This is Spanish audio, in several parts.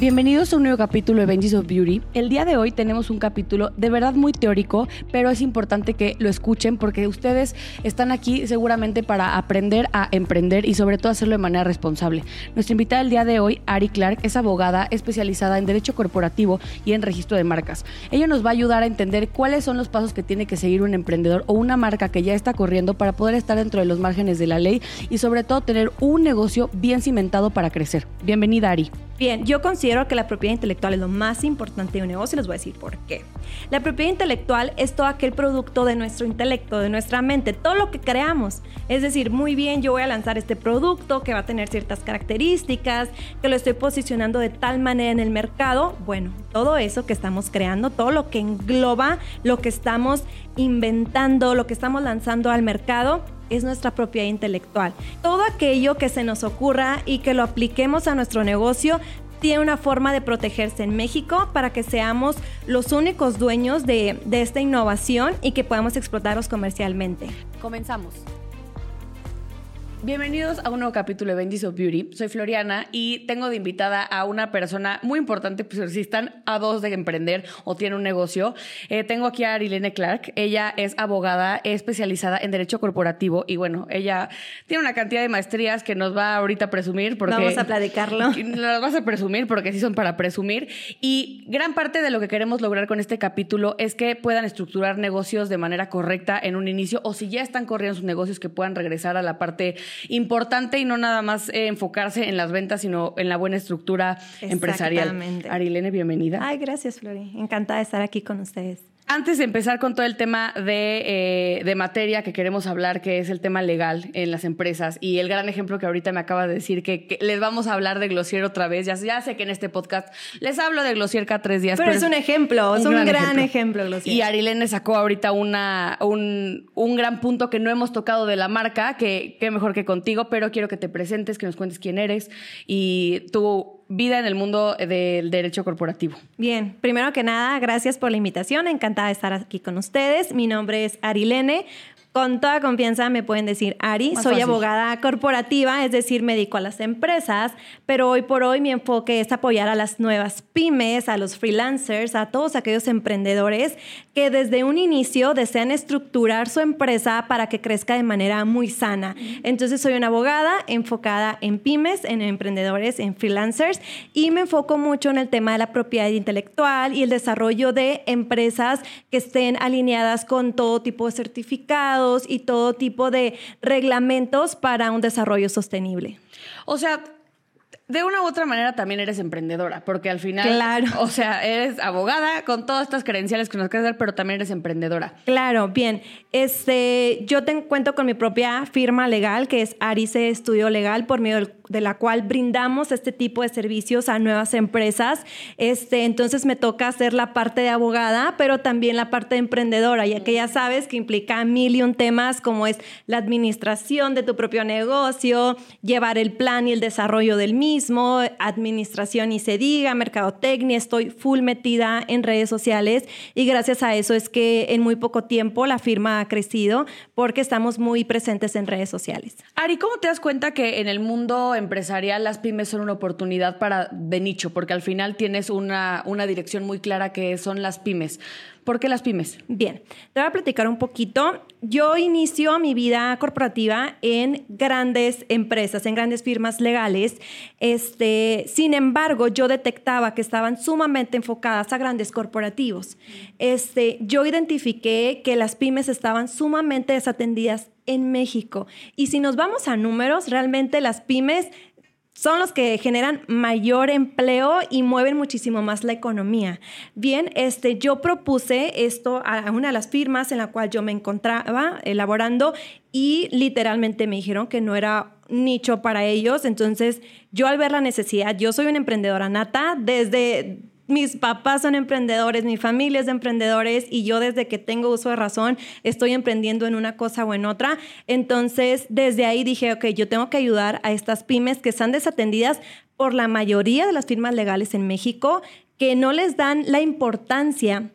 Bienvenidos a un nuevo capítulo de Benji's of Beauty. El día de hoy tenemos un capítulo de verdad muy teórico, pero es importante que lo escuchen porque ustedes están aquí seguramente para aprender a emprender y sobre todo hacerlo de manera responsable. Nuestra invitada el día de hoy, Ari Clark, es abogada especializada en derecho corporativo y en registro de marcas. Ella nos va a ayudar a entender cuáles son los pasos que tiene que seguir un emprendedor o una marca que ya está corriendo para poder estar dentro de los márgenes de la ley y sobre todo tener un negocio bien cimentado para crecer. Bienvenida, Ari. Bien, yo considero que la propiedad intelectual es lo más importante de un negocio y les voy a decir por qué. La propiedad intelectual es todo aquel producto de nuestro intelecto, de nuestra mente, todo lo que creamos. Es decir, muy bien, yo voy a lanzar este producto que va a tener ciertas características, que lo estoy posicionando de tal manera en el mercado. Bueno, todo eso que estamos creando, todo lo que engloba lo que estamos inventando, lo que estamos lanzando al mercado, es nuestra propiedad intelectual. Todo aquello que se nos ocurra y que lo apliquemos a nuestro negocio tiene una forma de protegerse en México para que seamos los únicos dueños de, de esta innovación y que podamos explotarlos comercialmente. Comenzamos. Bienvenidos a un nuevo capítulo de Bendy's of Beauty. Soy Floriana y tengo de invitada a una persona muy importante, pues si están a dos de emprender o tienen un negocio. Eh, tengo aquí a Arilene Clark. Ella es abogada especializada en Derecho Corporativo y bueno, ella tiene una cantidad de maestrías que nos va ahorita a presumir porque... Vamos a platicarlo. Nos vas a presumir porque sí son para presumir. Y gran parte de lo que queremos lograr con este capítulo es que puedan estructurar negocios de manera correcta en un inicio o si ya están corriendo sus negocios que puedan regresar a la parte importante y no nada más eh, enfocarse en las ventas, sino en la buena estructura empresarial. Arilene, bienvenida. Ay, gracias, Flori. Encantada de estar aquí con ustedes. Antes de empezar con todo el tema de, eh, de, materia que queremos hablar, que es el tema legal en las empresas, y el gran ejemplo que ahorita me acaba de decir, que, les vamos a hablar de Glossier otra vez. Ya, ya, sé que en este podcast les hablo de Glossier cada tres días. Pero, es un ejemplo, es un gran, ejemplo. Glossier. Y Arilene sacó ahorita una, un, un, gran punto que no hemos tocado de la marca, que, qué mejor que contigo, pero quiero que te presentes, que nos cuentes quién eres y tú vida en el mundo del derecho corporativo. Bien, primero que nada, gracias por la invitación. Encantada de estar aquí con ustedes. Mi nombre es Arilene. Con toda confianza me pueden decir Ari, soy abogada corporativa, es decir, me dedico a las empresas, pero hoy por hoy mi enfoque es apoyar a las nuevas pymes, a los freelancers, a todos aquellos emprendedores que desde un inicio desean estructurar su empresa para que crezca de manera muy sana. Entonces soy una abogada enfocada en pymes, en emprendedores, en freelancers y me enfoco mucho en el tema de la propiedad intelectual y el desarrollo de empresas que estén alineadas con todo tipo de certificados y todo tipo de reglamentos para un desarrollo sostenible. O sea, de una u otra manera también eres emprendedora, porque al final, claro. o sea, eres abogada con todas estas credenciales que nos quieres dar, pero también eres emprendedora. Claro, bien. Este, yo te cuento con mi propia firma legal, que es Arice Estudio Legal, por medio de la cual brindamos este tipo de servicios a nuevas empresas. Este, entonces me toca hacer la parte de abogada, pero también la parte de emprendedora, ya que ya sabes que implica mil y un temas como es la administración de tu propio negocio, llevar el plan y el desarrollo del mismo administración y se diga, mercadotecnia, estoy full metida en redes sociales y gracias a eso es que en muy poco tiempo la firma ha crecido porque estamos muy presentes en redes sociales. Ari, ¿cómo te das cuenta que en el mundo empresarial las pymes son una oportunidad para de nicho? Porque al final tienes una, una dirección muy clara que son las pymes. ¿Por qué las pymes? Bien, te voy a platicar un poquito. Yo inicio mi vida corporativa en grandes empresas, en grandes firmas legales. Este, sin embargo, yo detectaba que estaban sumamente enfocadas a grandes corporativos. Este, yo identifiqué que las pymes estaban sumamente desatendidas en México. Y si nos vamos a números, realmente las pymes son los que generan mayor empleo y mueven muchísimo más la economía. Bien, este, yo propuse esto a una de las firmas en la cual yo me encontraba elaborando y literalmente me dijeron que no era nicho para ellos. Entonces, yo al ver la necesidad, yo soy una emprendedora nata desde mis papás son emprendedores, mi familia es de emprendedores y yo desde que tengo uso de razón estoy emprendiendo en una cosa o en otra. Entonces, desde ahí dije, ok, yo tengo que ayudar a estas pymes que están desatendidas por la mayoría de las firmas legales en México, que no les dan la importancia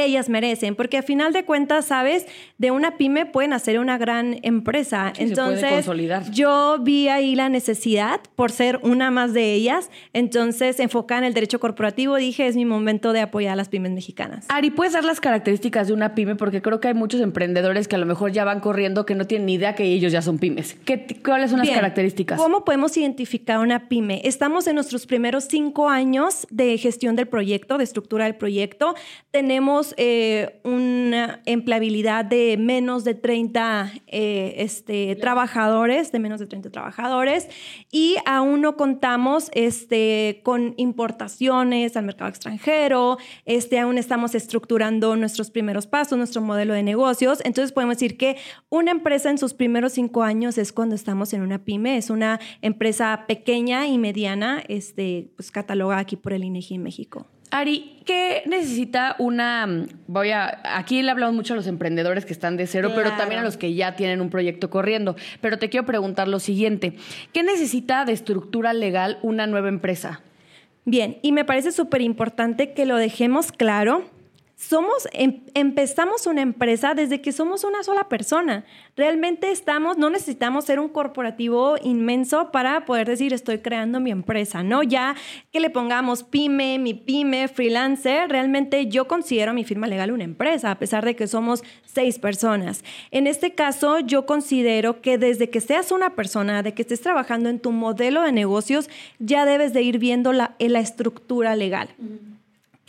que ellas merecen, porque a final de cuentas, sabes, de una pyme pueden hacer una gran empresa. entonces, yo vi ahí la necesidad por ser una más de ellas, entonces enfocada en el derecho corporativo, dije, es mi momento de apoyar a las pymes mexicanas. Ari, ¿puedes dar las características de una pyme? Porque creo que hay muchos emprendedores que a lo mejor ya van corriendo que no tienen ni idea que ellos ya son pymes. ¿Qué, ¿Cuáles son las características? ¿Cómo podemos identificar una pyme? Estamos en nuestros primeros cinco años de gestión del proyecto, de estructura del proyecto. Tenemos eh, una empleabilidad de menos de 30 eh, este, trabajadores, de menos de 30 trabajadores, y aún no contamos este, con importaciones al mercado extranjero, este, aún estamos estructurando nuestros primeros pasos, nuestro modelo de negocios. Entonces podemos decir que una empresa en sus primeros cinco años es cuando estamos en una pyme, es una empresa pequeña y mediana, este, pues catalogada aquí por el INEGI en México. Ari, ¿qué necesita una... Voy a... Aquí le hablamos mucho a los emprendedores que están de cero, pero también a los que ya tienen un proyecto corriendo. Pero te quiero preguntar lo siguiente. ¿Qué necesita de estructura legal una nueva empresa? Bien, y me parece súper importante que lo dejemos claro somos, em, empezamos una empresa desde que somos una sola persona. Realmente estamos, no necesitamos ser un corporativo inmenso para poder decir estoy creando mi empresa, ¿no? Ya que le pongamos pyme, mi pyme, freelancer, realmente yo considero mi firma legal una empresa, a pesar de que somos seis personas. En este caso, yo considero que desde que seas una persona, de que estés trabajando en tu modelo de negocios, ya debes de ir viendo la, la estructura legal.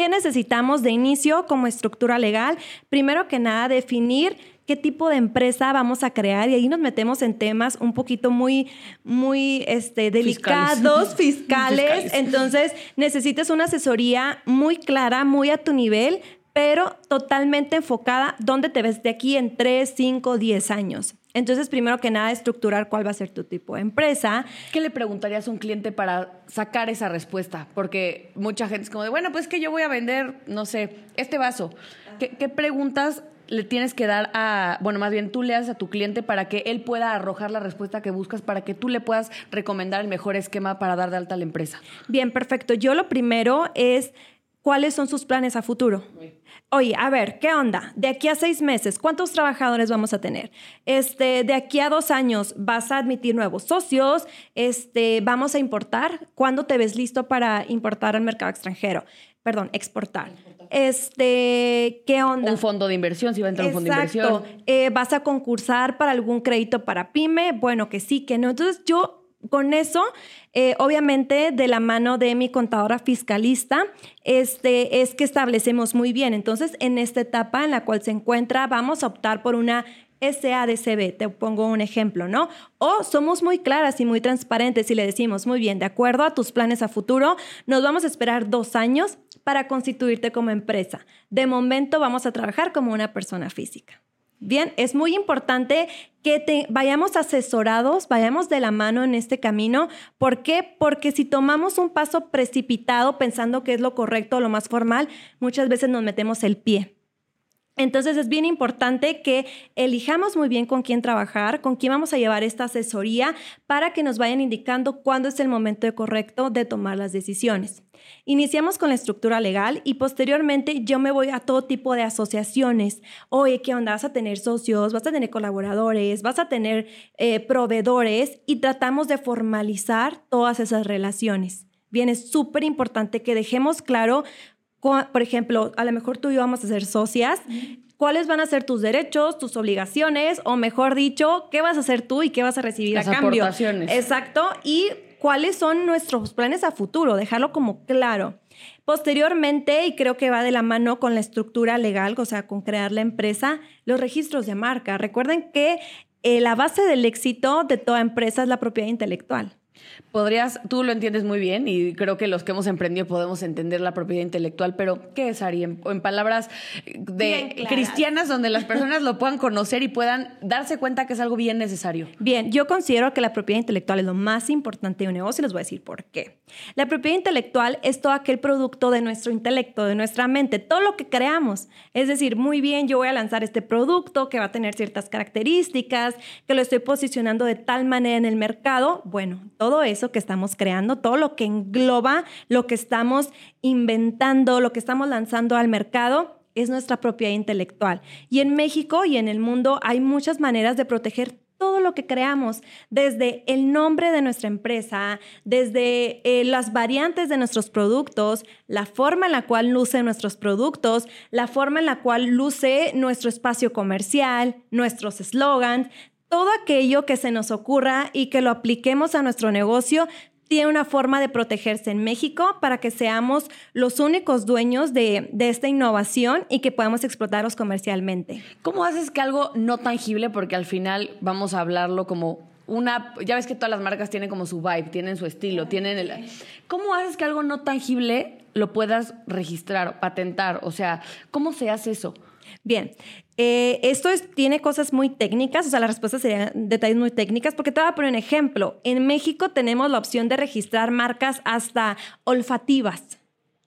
¿Qué necesitamos de inicio como estructura legal? Primero que nada, definir qué tipo de empresa vamos a crear y ahí nos metemos en temas un poquito muy, muy este, delicados, fiscales. Entonces, necesitas una asesoría muy clara, muy a tu nivel, pero totalmente enfocada dónde te ves de aquí en 3, 5, 10 años. Entonces, primero que nada, estructurar cuál va a ser tu tipo de empresa. ¿Qué le preguntarías a un cliente para sacar esa respuesta? Porque mucha gente es como de, bueno, pues que yo voy a vender, no sé, este vaso. ¿Qué, preguntas le tienes que dar a, bueno, más bien tú le haces a tu cliente para que él pueda arrojar la respuesta que buscas, para que tú le puedas recomendar el mejor esquema para dar de alta a la empresa? Bien, perfecto. Yo lo primero es cuáles son sus planes a futuro. Oye, a ver, ¿qué onda? De aquí a seis meses, ¿cuántos trabajadores vamos a tener? Este, de aquí a dos años, ¿vas a admitir nuevos socios? Este, ¿vamos a importar? ¿Cuándo te ves listo para importar al mercado extranjero? Perdón, exportar. Este, ¿qué onda? Un fondo de inversión, si va a entrar un fondo de inversión. Eh, ¿Vas a concursar para algún crédito para pyme? Bueno, que sí, que no. Entonces, yo con eso, eh, obviamente, de la mano de mi contadora fiscalista, este, es que establecemos muy bien. Entonces, en esta etapa en la cual se encuentra, vamos a optar por una SADCB, te pongo un ejemplo, ¿no? O somos muy claras y muy transparentes y le decimos, muy bien, de acuerdo a tus planes a futuro, nos vamos a esperar dos años para constituirte como empresa. De momento vamos a trabajar como una persona física. Bien, es muy importante que te, vayamos asesorados, vayamos de la mano en este camino. ¿Por qué? Porque si tomamos un paso precipitado pensando que es lo correcto, lo más formal, muchas veces nos metemos el pie. Entonces es bien importante que elijamos muy bien con quién trabajar, con quién vamos a llevar esta asesoría para que nos vayan indicando cuándo es el momento correcto de tomar las decisiones. Iniciamos con la estructura legal y posteriormente yo me voy a todo tipo de asociaciones. Oye, ¿qué onda? Vas a tener socios, vas a tener colaboradores, vas a tener eh, proveedores y tratamos de formalizar todas esas relaciones. Bien, es súper importante que dejemos claro por ejemplo, a lo mejor tú y yo vamos a ser socias, cuáles van a ser tus derechos, tus obligaciones, o mejor dicho, qué vas a hacer tú y qué vas a recibir a cambio. Exacto. Y cuáles son nuestros planes a futuro, dejarlo como claro. Posteriormente, y creo que va de la mano con la estructura legal, o sea, con crear la empresa, los registros de marca. Recuerden que eh, la base del éxito de toda empresa es la propiedad intelectual. Podrías, tú lo entiendes muy bien y creo que los que hemos emprendido podemos entender la propiedad intelectual, pero ¿qué es Ari? En, palabras de cristianas donde las personas lo puedan conocer y puedan darse cuenta que es algo bien necesario. Bien, yo considero que la propiedad intelectual es lo más importante de un negocio y les voy a decir por qué. La propiedad intelectual es todo aquel producto de nuestro intelecto, de nuestra mente, todo lo que creamos. Es decir, muy bien, yo voy a lanzar este producto que va a tener ciertas características, que lo estoy posicionando de tal manera en el mercado. Bueno, todo eso que estamos creando, todo lo que engloba lo que estamos inventando, lo que estamos lanzando al mercado, es nuestra propiedad intelectual. Y en México y en el mundo hay muchas maneras de proteger todo lo que creamos, desde el nombre de nuestra empresa, desde eh, las variantes de nuestros productos, la forma en la cual luce nuestros productos, la forma en la cual luce nuestro espacio comercial, nuestros eslogans, todo aquello que se nos ocurra y que lo apliquemos a nuestro negocio tiene una forma de protegerse en México para que seamos los únicos dueños de, esta innovación y que podamos explotarlos comercialmente. ¿Cómo haces que algo no tangible, porque al final vamos a hablarlo como una, ya ves que todas las marcas tienen como su vibe, tienen su estilo, tienen el... ¿Cómo haces que algo no tangible lo puedas registrar, patentar? O sea, ¿cómo se hace eso? Bien, eh, esto tiene cosas muy técnicas, o sea, la respuesta serían detalles muy técnicas, porque te voy a poner un ejemplo. En México tenemos la opción de registrar marcas hasta olfativas.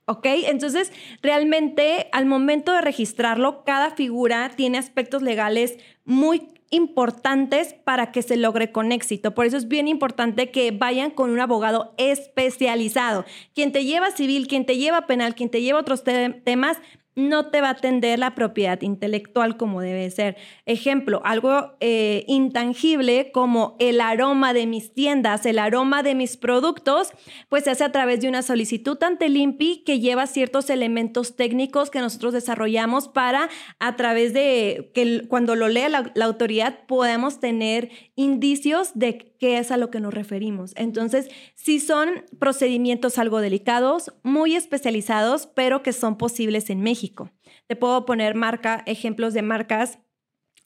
¿Ok? Entonces, realmente al momento de registrarlo, cada figura tiene aspectos legales muy importantes para que se logre con éxito. Por eso es bien importante que vayan con un abogado especializado. Quien te lleva civil, quien te lleva penal, quien te lleva otros temas, no te va a atender la propiedad intelectual como debe ser. Ejemplo, algo eh, intangible como el aroma de mis tiendas, el aroma de mis productos, pues se hace a través de una solicitud ante el INPI que lleva ciertos elementos técnicos que nosotros desarrollamos para a través de que cuando lo lea la, la autoridad podamos tener indicios de qué es a lo que nos referimos. Entonces, sí son procedimientos algo delicados, muy especializados, pero que son posibles en México. Te puedo poner marca, ejemplos de marcas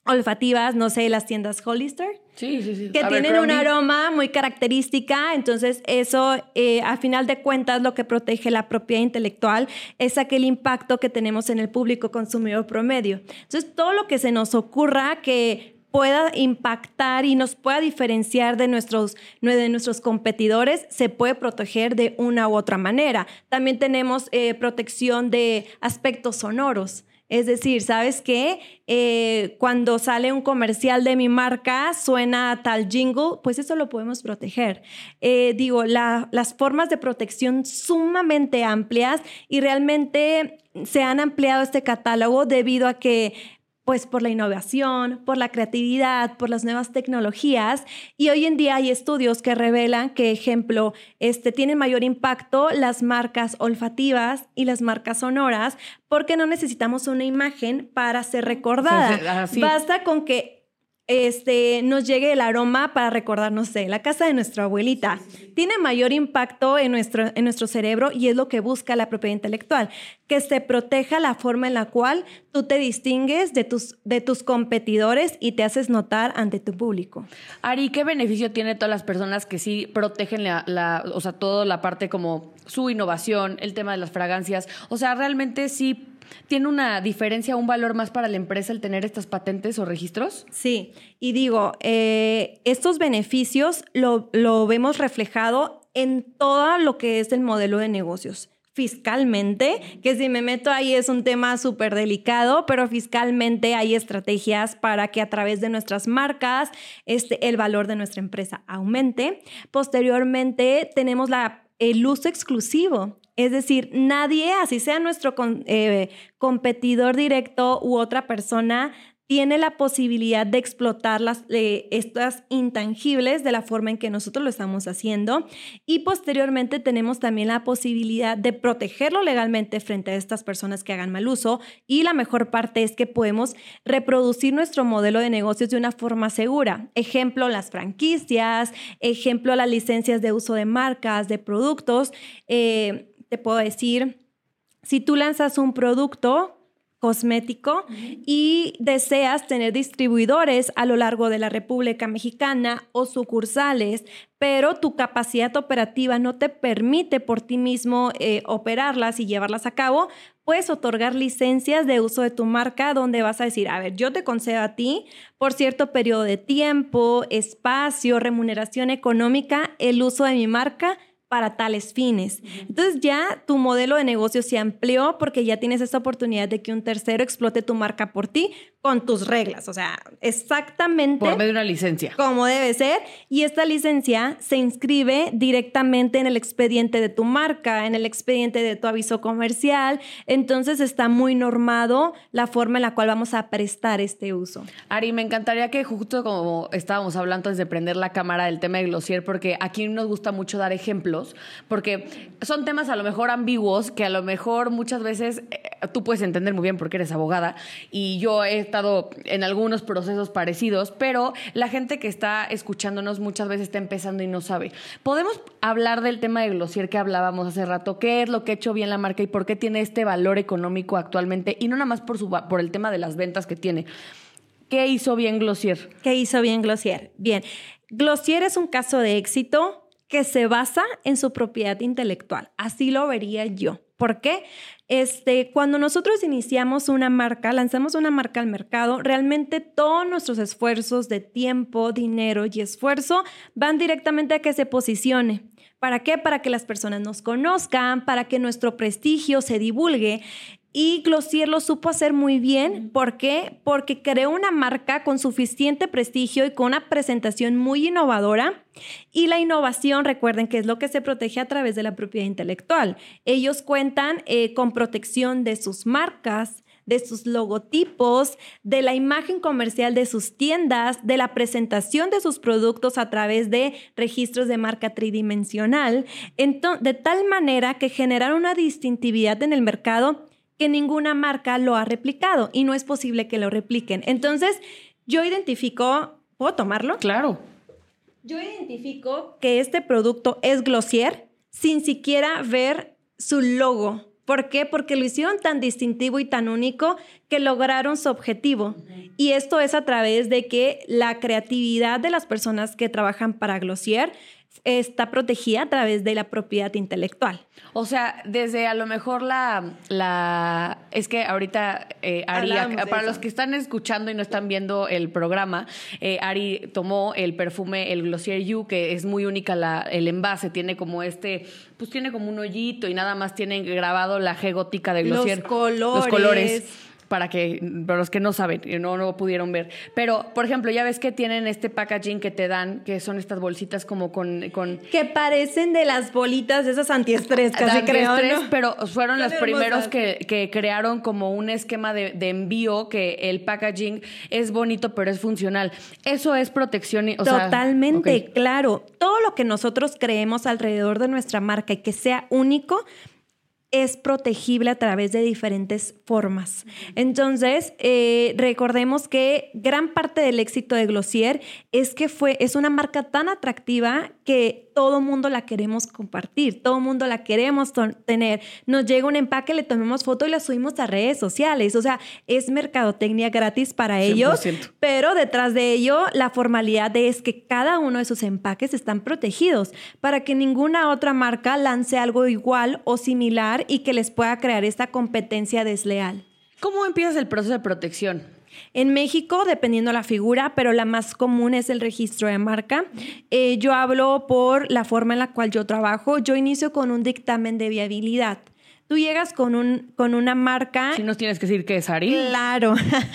olfativas, no sé, las tiendas Hollister. Sí, sí, sí. Que tienen un aroma muy característica, entonces eso, eh, a final de cuentas, lo que protege la propiedad intelectual es aquel impacto que tenemos en el público consumidor promedio. Entonces, todo lo que se nos ocurra que pueda impactar y nos pueda diferenciar de nuestros, de nuestros competidores, se puede proteger de una u otra manera. También tenemos eh, protección de aspectos sonoros. Es decir, ¿sabes qué? Eh, cuando sale un comercial de mi marca, suena tal jingle, pues eso lo podemos proteger. Eh, digo, las formas de protección sumamente amplias y realmente se han ampliado este catálogo debido a que pues por la innovación, por la creatividad, por las nuevas tecnologías. Y hoy en día hay estudios que revelan que, ejemplo, este, tienen mayor impacto las marcas olfativas y las marcas sonoras porque no necesitamos una imagen para ser recordada. Basta con que este, nos llegue el aroma para recordar, no sé, la casa de nuestra abuelita. Tiene mayor impacto en nuestro, en nuestro cerebro y es lo que busca la propiedad intelectual, que se proteja la forma en la cual tú te distingues de tus, de tus competidores y te haces notar ante tu público. Ari, ¿qué beneficio tiene todas las personas que sí protegen la, la o sea, toda la parte como su innovación, el tema de las fragancias? O sea, realmente sí ¿Tiene una diferencia, un valor más para la empresa el tener estas patentes o registros? Sí, y digo, eh, estos beneficios lo, lo vemos reflejado en todo lo que es el modelo de negocios fiscalmente, que si me meto ahí es un tema súper delicado, pero fiscalmente hay estrategias para que a través de nuestras marcas este, el valor de nuestra empresa aumente. Posteriormente tenemos la, el uso exclusivo es decir, nadie, así sea nuestro eh, competidor directo u otra persona, tiene la posibilidad de explotar las, eh, estas intangibles de la forma en que nosotros lo estamos haciendo. Y posteriormente tenemos también la posibilidad de protegerlo legalmente frente a estas personas que hagan mal uso. Y la mejor parte es que podemos reproducir nuestro modelo de negocios de una forma segura. Ejemplo, las franquicias, ejemplo, las licencias de uso de marcas, de productos. Eh, te puedo decir, si tú lanzas un producto cosmético y deseas tener distribuidores a lo largo de la República Mexicana o sucursales, pero tu capacidad operativa no te permite por ti mismo eh, operarlas y llevarlas a cabo, puedes otorgar licencias de uso de tu marca donde vas a decir, a ver, yo te concedo a ti por cierto periodo de tiempo, espacio, remuneración económica, el uso de mi marca para tales fines. Entonces ya tu modelo de negocio se amplió porque ya tienes esa oportunidad de que un tercero explote tu marca por ti con tus reglas, o sea, exactamente. Por medio de una licencia. Como debe ser. Y esta licencia se inscribe directamente en el expediente de tu marca, en el expediente de tu aviso comercial. Entonces está muy normado la forma en la cual vamos a prestar este uso. Ari, me encantaría que justo como estábamos hablando antes de prender la cámara del tema de Glossier, porque aquí nos gusta mucho dar ejemplos, porque son temas a lo mejor ambiguos que a lo mejor muchas veces eh, tú puedes entender muy bien porque eres abogada y yo he en algunos procesos parecidos, pero la gente que está escuchándonos muchas veces está empezando y no sabe. Podemos hablar del tema de Glossier que hablábamos hace rato, qué es lo que ha hecho bien la marca y por qué tiene este valor económico actualmente y no nada más por, su, por el tema de las ventas que tiene. ¿Qué hizo bien Glossier? ¿Qué hizo bien Glossier? Bien, Glossier es un caso de éxito que se basa en su propiedad intelectual. Así lo vería yo. ¿Por qué? Este, cuando nosotros iniciamos una marca, lanzamos una marca al mercado, realmente todos nuestros esfuerzos de tiempo, dinero y esfuerzo van directamente a que se posicione. ¿Para qué? Para que las personas nos conozcan, para que nuestro prestigio se divulgue. Y Glossier lo supo hacer muy bien. ¿Por qué? Porque creó una marca con suficiente prestigio y con una presentación muy innovadora. Y la innovación, recuerden que es lo que se protege a través de la propiedad intelectual. Ellos cuentan eh, con protección de sus marcas, de sus logotipos, de la imagen comercial de sus tiendas, de la presentación de sus productos a través de registros de marca tridimensional, de tal manera que generaron una distintividad en el mercado que ninguna marca lo ha replicado y no es posible que lo repliquen. Entonces, yo identifico, ¿puedo tomarlo? Claro. Yo identifico que este producto es Glossier sin siquiera ver su logo. ¿Por qué? Porque lo hicieron tan distintivo y tan único que lograron su objetivo. Y esto es a través de que la creatividad de las personas que trabajan para Glossier está protegida a través de la propiedad intelectual. O sea, desde a lo mejor la... la es que ahorita, eh, Ari, para los que están escuchando y no están viendo el programa, eh, Ari tomó el perfume, el Glossier You, que es muy única la, el envase, tiene como este, pues tiene como un hoyito y nada más tiene grabado la G gótica de Glossier. Los colores. Los colores para que para los que no saben y no lo pudieron ver. Pero, por ejemplo, ya ves que tienen este packaging que te dan, que son estas bolsitas como con... con que parecen de las bolitas de esas antiestrés, casi creo, pero fueron los primeros que, que, crearon como un esquema de, de, envío que el packaging es bonito, pero es funcional. Eso es protección. O Totalmente, claro. Todo lo que nosotros creemos alrededor de nuestra marca y que sea único, es protegible a través de diferentes formas. Entonces, eh, recordemos que gran parte del éxito de Glossier es que fue, es una marca tan atractiva que todo mundo la queremos compartir, todo mundo la queremos tener. Nos llega un empaque, le tomamos foto y la subimos a redes sociales. O sea, es mercadotecnia gratis para ellos, pero detrás de ello la formalidad es que cada uno de sus empaques están protegidos para que ninguna otra marca lance algo igual o similar y que les pueda crear esta competencia desleal. ¿Cómo empiezas el proceso de protección? En México, dependiendo la figura, pero la más común es el registro de marca. Eh, yo hablo por la forma en la cual yo trabajo. Yo inicio con un dictamen de viabilidad. Tú llegas con, un, con una marca. Si nos tienes que decir que es Ari. Claro.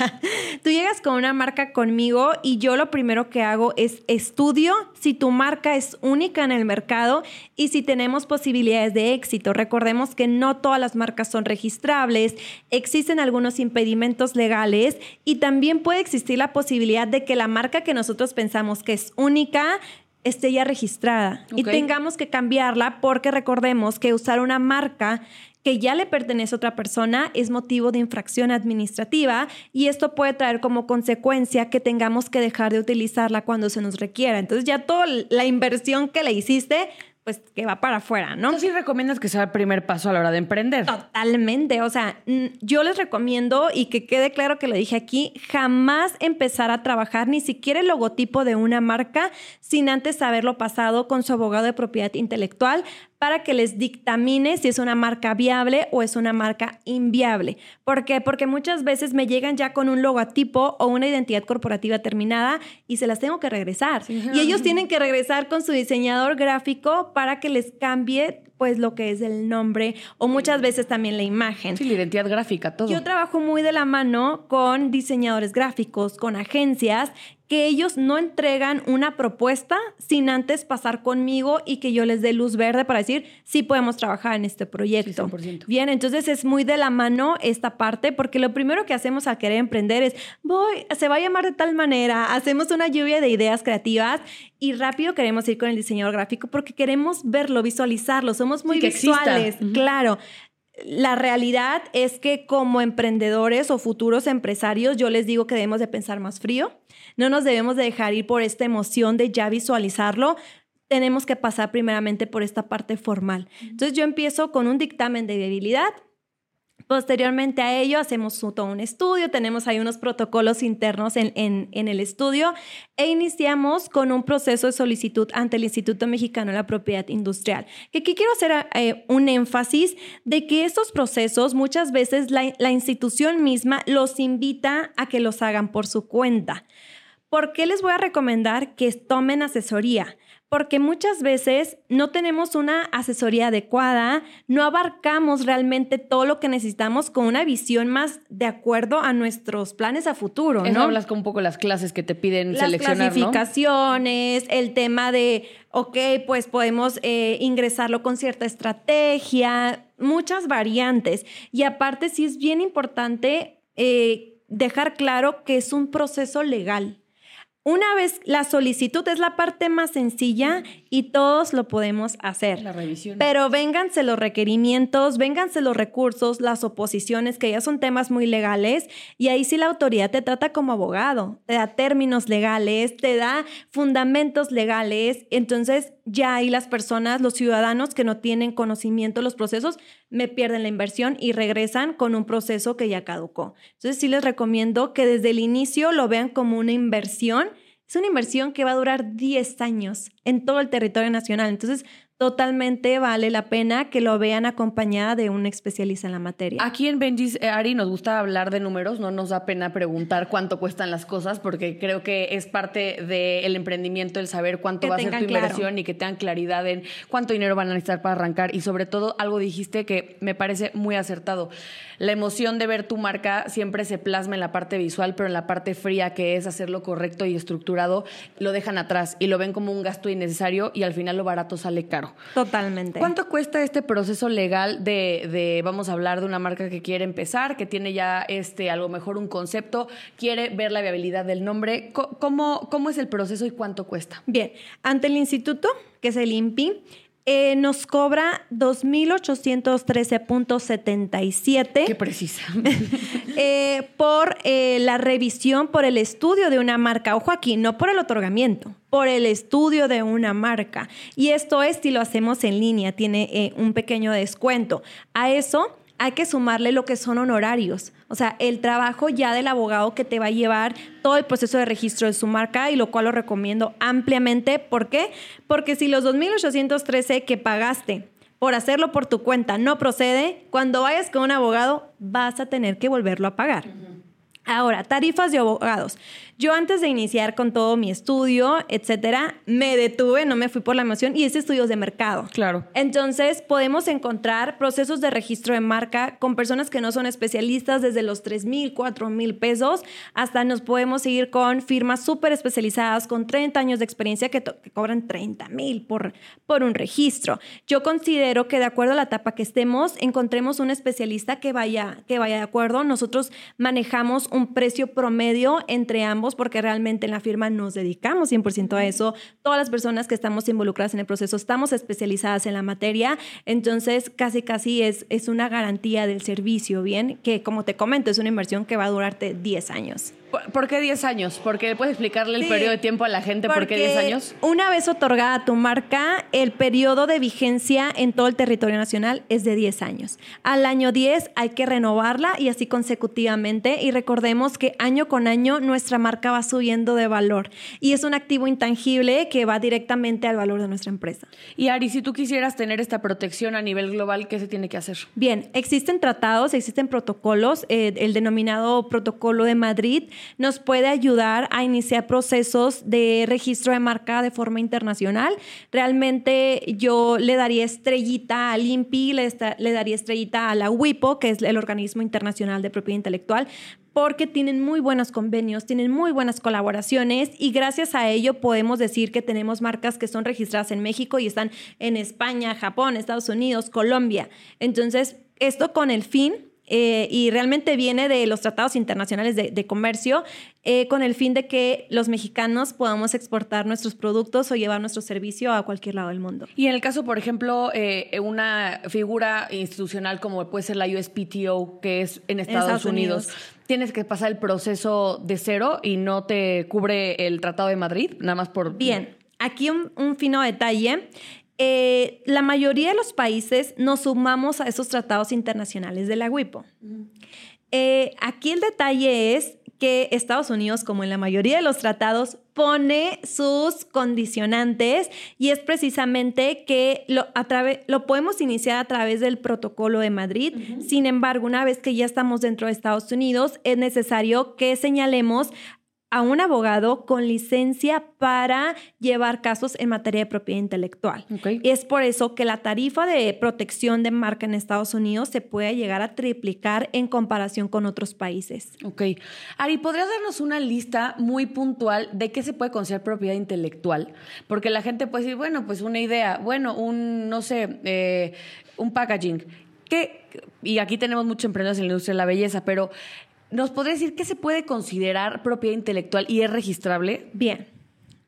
Tú llegas con una marca conmigo y yo lo primero que hago es estudio si tu marca es única en el mercado y si tenemos posibilidades de éxito. Recordemos que no todas las marcas son registrables, existen algunos impedimentos legales y también puede existir la posibilidad de que la marca que nosotros pensamos que es única esté ya registrada y tengamos que cambiarla porque recordemos que usar una marca que ya le pertenece a otra persona es motivo de infracción administrativa y esto puede traer como consecuencia que tengamos que dejar de utilizarla cuando se nos requiera. Entonces ya toda la inversión que le hiciste pues que va para afuera, ¿no? sí recomiendas que sea el primer paso a la hora de emprender? Totalmente, o sea, yo les recomiendo y que quede claro que lo dije aquí, jamás empezar a trabajar ni siquiera el logotipo de una marca sin antes haberlo pasado con su abogado de propiedad intelectual para que les dictamine si es una marca viable o es una marca inviable. ¿Por qué? Porque muchas veces me llegan ya con un logotipo o una identidad corporativa terminada y se las tengo que regresar. Y ellos tienen que regresar con su diseñador gráfico para que les cambie pues lo que es el nombre o muchas veces también la imagen. Sí, la identidad gráfica, todo. Yo trabajo muy de la mano con diseñadores gráficos, con agencias que ellos no entregan una propuesta sin antes pasar conmigo y que yo les dé luz verde para decir, sí podemos trabajar en este proyecto. Bien, entonces es muy de la mano esta parte porque lo primero que hacemos al querer emprender es, voy, se va a llamar de tal manera, hacemos una lluvia de ideas creativas y rápido queremos ir con el diseñador gráfico porque queremos verlo, visualizarlo, somos muy visuales, claro. La realidad es que como emprendedores o futuros empresarios, yo les digo que debemos de pensar más frío, no nos debemos de dejar ir por esta emoción de ya visualizarlo, tenemos que pasar primeramente por esta parte formal. Entonces yo empiezo con un dictamen de viabilidad, Posteriormente a ello hacemos todo un estudio, tenemos ahí unos protocolos internos en, el estudio e iniciamos con un proceso de solicitud ante el Instituto Mexicano de la Propiedad Industrial. Que aquí quiero hacer eh, un énfasis de que estos procesos muchas veces la, la institución misma los invita a que los hagan por su cuenta. ¿Por qué les voy a recomendar que tomen asesoría? Porque muchas veces no tenemos una asesoría adecuada, no abarcamos realmente todo lo que necesitamos con una visión más de acuerdo a nuestros planes a futuro, ¿no? hablas con un poco las clases que te piden las seleccionar, clasificaciones, el tema de, ok, pues podemos eh, ingresarlo con cierta estrategia, muchas variantes. Y aparte sí es bien importante eh, dejar claro que es un proceso legal. Una vez la solicitud es la parte más sencilla y todos lo podemos hacer. La revisión. Pero vénganse los requerimientos, vénganse los recursos, las oposiciones, que ya son temas muy legales, y ahí sí la autoridad te trata como abogado, te da términos legales, te da fundamentos legales, entonces ya ahí las personas, los ciudadanos que no tienen conocimiento de los procesos, me pierden la inversión y regresan con un proceso que ya caducó. Entonces sí les recomiendo que desde el inicio lo vean como una inversión. Es una inversión que va a durar 10 años en todo el territorio nacional. Entonces, totalmente vale la pena que lo vean acompañada de un especialista en la materia. Aquí en Benji's, eh, Ari, nos gusta hablar de números, no nos da pena preguntar cuánto cuestan las cosas, porque creo que es parte del emprendimiento el saber cuánto va a ser tu inversión y que tengan claridad en cuánto dinero van a necesitar para arrancar. Y sobre todo, algo dijiste que me parece muy acertado. La emoción de ver tu marca siempre se plasma en la parte visual, pero en la parte fría, que es hacerlo correcto y estructurado, lo dejan atrás y lo ven como un gasto innecesario y al final lo barato sale caro. Totalmente. ¿Cuánto cuesta este proceso legal de, vamos a hablar de una marca que quiere empezar, que tiene ya este, a lo mejor un concepto, quiere ver la viabilidad del nombre? ¿Cómo, cómo es el proceso y cuánto cuesta? Bien, ante el instituto, que es el INPI, eh, nos cobra 2.813.77. Qué precisa. Eh, por eh, la revisión, por el estudio de una marca. Ojo aquí, no por el otorgamiento, por el estudio de una marca. Y esto es si lo hacemos en línea, tiene un pequeño descuento. A eso hay que sumarle lo que son honorarios. O sea, el trabajo ya del abogado que te va a llevar todo el proceso de registro de su marca y lo cual lo recomiendo ampliamente. ¿Por qué? Porque si los 2.813 que pagaste por hacerlo por tu cuenta no procede, cuando vayas con un abogado vas a tener que volverlo a pagar. Ahora, tarifas de abogados. Yo antes de iniciar con todo mi estudio, etcétera, me detuve, no me fui por la emoción y hice estudios de mercado. Claro. Entonces, podemos encontrar procesos de registro de marca con personas que no son especialistas desde los 3 mil, 4 mil pesos, hasta nos podemos seguir con firmas súper especializadas con 30 años de experiencia que, cobran 30 mil por, por un registro. Yo considero que de acuerdo a la etapa que estemos, encontremos un especialista que vaya, que vaya de acuerdo. Nosotros manejamos un precio promedio entre ambos porque realmente en la firma nos dedicamos 100% a eso. Todas las personas que estamos involucradas en el proceso estamos especializadas en la materia, entonces casi casi es, es una garantía del servicio, ¿bien? Que como te comento, es una inversión que va a durarte 10 años. ¿Por, qué 10 años? Porque puedes explicarle el periodo de tiempo a la gente por qué 10 años. Una vez otorgada tu marca, el periodo de vigencia en todo el territorio nacional es de 10 años. Al año 10 hay que renovarla y así consecutivamente. Y recordemos que año con año nuestra marca va subiendo de valor y es un activo intangible que va directamente al valor de nuestra empresa. Y Ari, si tú quisieras tener esta protección a nivel global, ¿qué se tiene que hacer? Bien, existen tratados, existen protocolos. Eh, el denominado Protocolo de Madrid nos puede ayudar a iniciar procesos de registro de marca de forma internacional. Realmente yo le daría estrellita al INPI, le, le daría estrellita a la WIPO, que es el organismo internacional de propiedad intelectual, porque tienen muy buenos convenios, tienen muy buenas colaboraciones y gracias a ello podemos decir que tenemos marcas que son registradas en México y están en España, Japón, Estados Unidos, Colombia. Entonces, esto con el fin eh, y realmente viene de los tratados internacionales de, comercio eh, con el fin de que los mexicanos podamos exportar nuestros productos o llevar nuestro servicio a cualquier lado del mundo. Y en el caso, por ejemplo, eh, una figura institucional como puede ser la USPTO, que es en Estados, Unidos, tienes que pasar el proceso de cero y no te cubre el Tratado de Madrid, nada más por... Bien, aquí un fino detalle. Eh, la mayoría de los países nos sumamos a esos tratados internacionales de la WIPO. Eh, aquí el detalle es que Estados Unidos, como en la mayoría de los tratados, pone sus condicionantes y es precisamente que lo, lo podemos iniciar a través del protocolo de Madrid. Sin embargo, una vez que ya estamos dentro de Estados Unidos, es necesario que señalemos a un abogado con licencia para llevar casos en materia de propiedad intelectual. Es por eso que la tarifa de protección de marca en Estados Unidos se puede llegar a triplicar en comparación con otros países. Ok. Ari, ¿podrías darnos una lista muy puntual de qué se puede considerar propiedad intelectual? Porque la gente puede decir, bueno, pues una idea, bueno, un, no sé, eh, un packaging. ¿Qué? Y aquí tenemos muchos emprendedores en la industria de la belleza, pero ¿Nos podría decir qué se puede considerar propiedad intelectual y es registrable? Bien,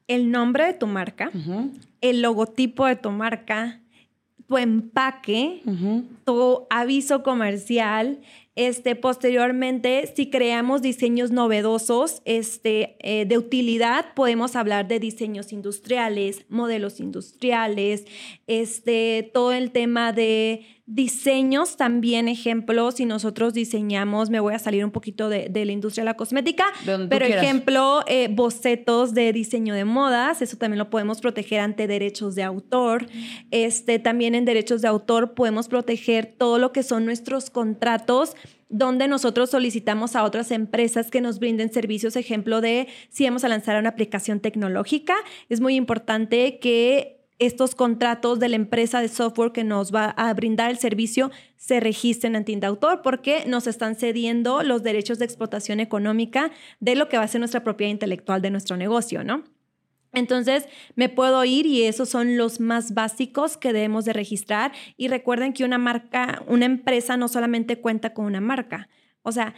el nombre de tu marca, el logotipo de tu marca, tu empaque, tu aviso comercial, este, posteriormente, si creamos diseños novedosos este, eh, de utilidad, podemos hablar de diseños industriales, modelos industriales, este, todo el tema de Diseños también, ejemplo, si nosotros diseñamos, me voy a salir un poquito de, la industria de la cosmética, pero ejemplo, eh, bocetos de diseño de modas, eso también lo podemos proteger ante derechos de autor. Este, también en derechos de autor podemos proteger todo lo que son nuestros contratos donde nosotros solicitamos a otras empresas que nos brinden servicios, ejemplo de si vamos a lanzar una aplicación tecnológica, es muy importante que estos contratos de la empresa de software que nos va a brindar el servicio se registren ante autor porque nos están cediendo los derechos de explotación económica de lo que va a ser nuestra propiedad intelectual de nuestro negocio, ¿no? Entonces, me puedo ir y esos son los más básicos que debemos de registrar. Y recuerden que una marca, una empresa no solamente cuenta con una marca. O sea,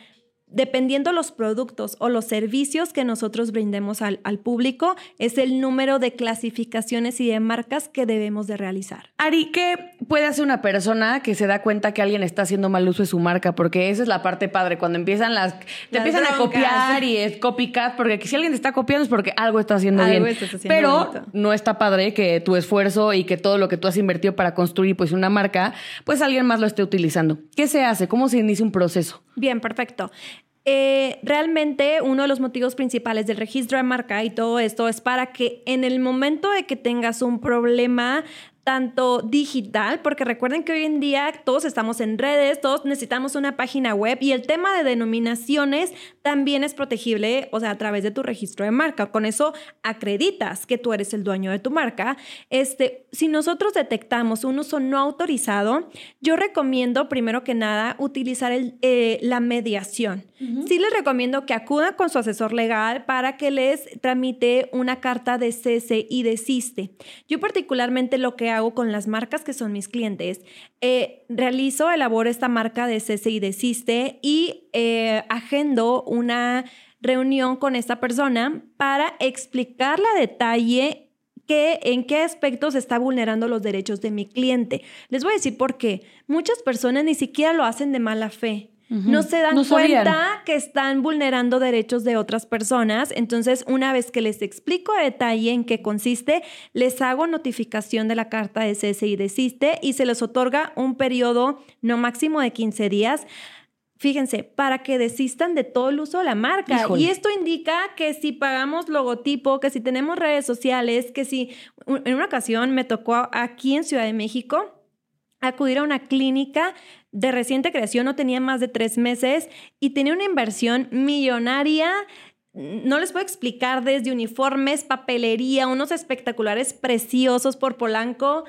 dependiendo los productos o los servicios que nosotros brindemos al, público, es el número de clasificaciones y de marcas que debemos de realizar. Ari, ¿qué puede hacer una persona que se da cuenta que alguien está haciendo mal uso de su marca? Porque esa es la parte padre, cuando empiezan las... Te empiezan a copiar y es copycat, porque si alguien te está copiando es porque algo está haciendo bien. Pero no está padre que tu esfuerzo y que todo lo que tú has invertido para construir pues una marca, pues alguien más lo esté utilizando. ¿Qué se hace? ¿Cómo se inicia un proceso? Bien, perfecto. Eh, realmente uno de los motivos principales del registro de marca y todo esto es para que en el momento de que tengas un problema tanto digital, porque recuerden que hoy en día todos estamos en redes, todos necesitamos una página web y el tema de denominaciones también es protegible, o sea, a través de tu registro de marca. Con eso acreditas que tú eres el dueño de tu marca. Este, si nosotros detectamos un uso no autorizado, yo recomiendo primero que nada utilizar eh, la mediación. Sí les recomiendo que acudan con su asesor legal para que les tramite una carta de cese y desiste. Yo particularmente lo que hago con las marcas que son mis clientes, eh, realizo, elaboro esta marca de cese y desiste y eh, agendo una reunión con esta persona para explicarle a detalle en qué aspectos está vulnerando los derechos de mi cliente. Les voy a decir por qué. Muchas personas ni siquiera lo hacen de mala fe No se dan cuenta que están vulnerando derechos de otras personas. Entonces, una vez que les explico a detalle en qué consiste, les hago notificación de la carta de cese y desiste y se les otorga un periodo no máximo de 15 días fíjense, para que desistan de todo el uso de la marca. Y esto indica que si pagamos logotipo, que si tenemos redes sociales, que si en una ocasión me tocó aquí en Ciudad de México acudir a una clínica de reciente creación, no tenía más de tres meses y tenía una inversión millonaria no les puedo explicar desde uniformes, papelería, unos espectaculares preciosos por Polanco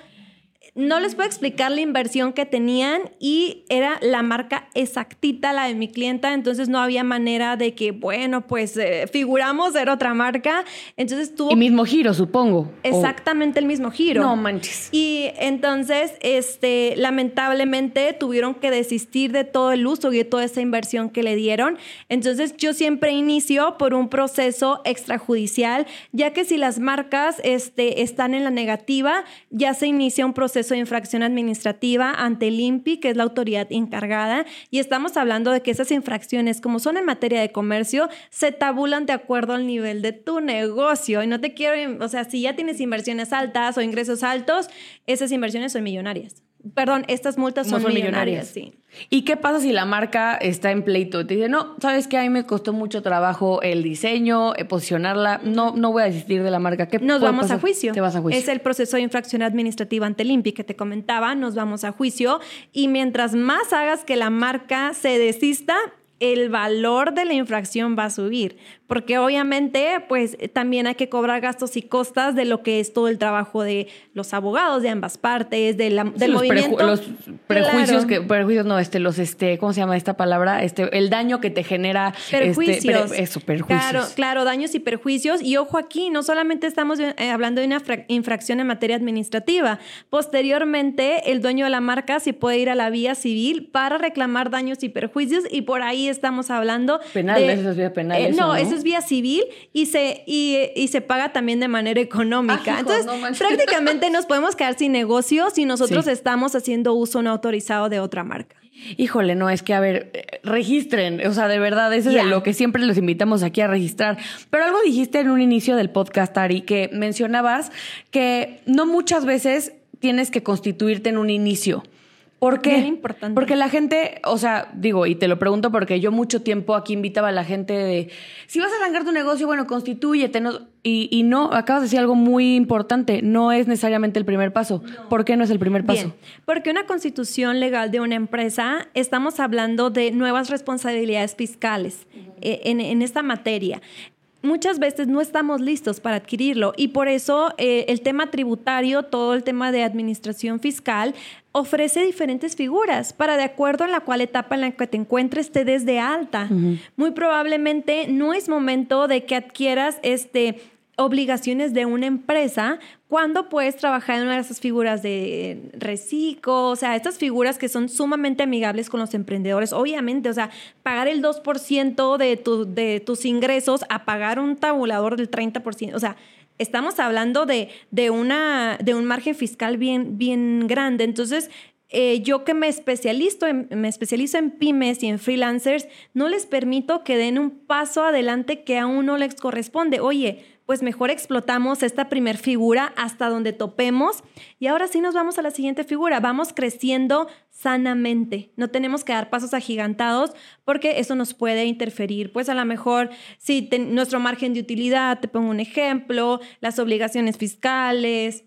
no les puedo explicar la inversión que tenían y era la marca exactita, la de mi clienta, entonces no había manera de que, bueno, pues eh, figuramos era otra marca, entonces tuvo... El mismo giro, supongo. Exactamente el mismo giro. No manches. Y entonces, este, lamentablemente tuvieron que desistir de todo el uso y de toda esa inversión que le dieron. Entonces yo siempre inicio por un proceso extrajudicial, ya que si las marcas este, están en la negativa, ya se inicia un proceso de infracción administrativa ante el INPI, que es la autoridad encargada, y estamos hablando de que esas infracciones, como son en materia de comercio, se tabulan de acuerdo al nivel de tu negocio. Y no te quiero, o sea, si ya tienes inversiones altas o ingresos altos, esas inversiones son millonarias. Perdón, estas multas son, millonarias. sí. ¿Y qué pasa si la marca está en pleito? Te dice, no, sabes que a mí me costó mucho trabajo el diseño, eh, posicionarla, no, no voy a desistir de la marca. ¿Qué nos vamos a juicio. Te vas a juicio. Es el proceso de infracción administrativa ante el INPI que te comentaba, nos vamos a juicio y mientras más hagas que la marca se desista, el valor de la infracción va a subir, porque obviamente pues también hay que cobrar gastos y costas de lo que es todo el trabajo de los abogados de ambas partes, de la, del movimiento. los prejuicios que prejuicios no, este los este ¿cómo se llama esta palabra? Este el daño que te genera este, perjuicios. eso, perjuicios. Claro, claro, daños y perjuicios y ojo aquí, no solamente estamos eh, hablando de una infracción en materia administrativa, posteriormente el dueño de la marca se puede ir a la vía civil para reclamar daños y perjuicios y por ahí estamos hablando. Penal, eso es vía penal. Eh, no, eso es vía civil y se, y, se paga también de manera económica. Entonces, prácticamente nos podemos quedar sin negocio si nosotros estamos haciendo uso no autorizado de otra marca. Híjole, no, es que, a ver, eh, registren, o sea, de verdad, eso es lo que siempre los invitamos aquí a registrar. Pero algo dijiste en un inicio del podcast, Ari, que mencionabas que no muchas veces tienes que constituirte en un inicio. ¿Por qué? importante. Porque la gente, o sea, digo, y te lo pregunto porque yo mucho tiempo aquí invitaba a la gente de, si vas a arrancar tu negocio, bueno, constitúyete. No, y, no, acabas de decir algo muy importante, no es necesariamente el primer paso. ¿Por qué no es el primer paso? porque una constitución legal de una empresa, estamos hablando de nuevas responsabilidades fiscales eh, en, en esta materia muchas veces no estamos listos para adquirirlo y por eso eh, el tema tributario, todo el tema de administración fiscal, ofrece diferentes figuras para de acuerdo en la cual etapa en la que te encuentres te des de alta. Muy probablemente no es momento de que adquieras este obligaciones de una empresa cuando puedes trabajar en una de esas figuras de reciclo, o sea, estas figuras que son sumamente amigables con los emprendedores, obviamente, o sea, pagar el 2% de, tu, de tus ingresos a pagar un tabulador del 30%, o sea, estamos hablando de, de, una, de un margen fiscal bien, bien grande. Entonces, eh, yo que me especializo, en, me especializo en pymes y en freelancers, no les permito que den un paso adelante que a uno les corresponde. Oye, pues mejor explotamos esta primer figura hasta donde topemos. Y ahora sí nos vamos a la siguiente figura, vamos creciendo sanamente, no tenemos que dar pasos agigantados porque eso nos puede interferir, pues a lo mejor si nuestro margen de utilidad, te pongo un ejemplo, las obligaciones fiscales,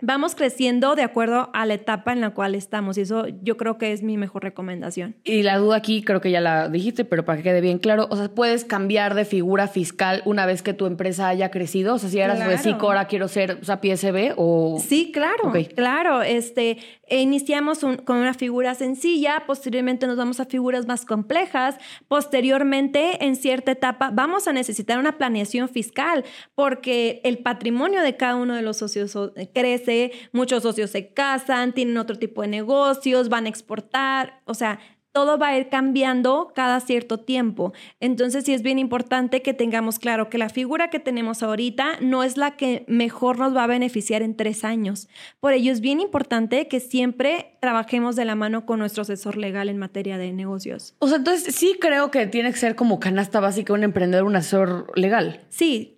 vamos creciendo de acuerdo a la etapa en la cual estamos y eso yo creo que es mi mejor recomendación. Y la duda aquí creo que ya la dijiste, pero para que quede bien claro, o sea, puedes cambiar de figura fiscal una vez que tu empresa haya crecido, o sea, si eras claro. ahora quiero ser o sea, PSB o Sí, claro. Claro, este iniciamos con una figura sencilla, posteriormente nos vamos a figuras más complejas, posteriormente en cierta etapa vamos a necesitar una planeación fiscal porque el patrimonio de cada uno de los socios crece muchos socios se casan, tienen otro tipo de negocios, van a exportar, o sea, todo va a ir cambiando cada cierto tiempo. Entonces sí es bien importante que tengamos claro que la figura que tenemos ahorita no es la que mejor nos va a beneficiar en tres años. Por ello es bien importante que siempre trabajemos de la mano con nuestro asesor legal en materia de negocios. O sea, entonces sí creo que tiene que ser como canasta básica un emprendedor, un asesor legal. Sí,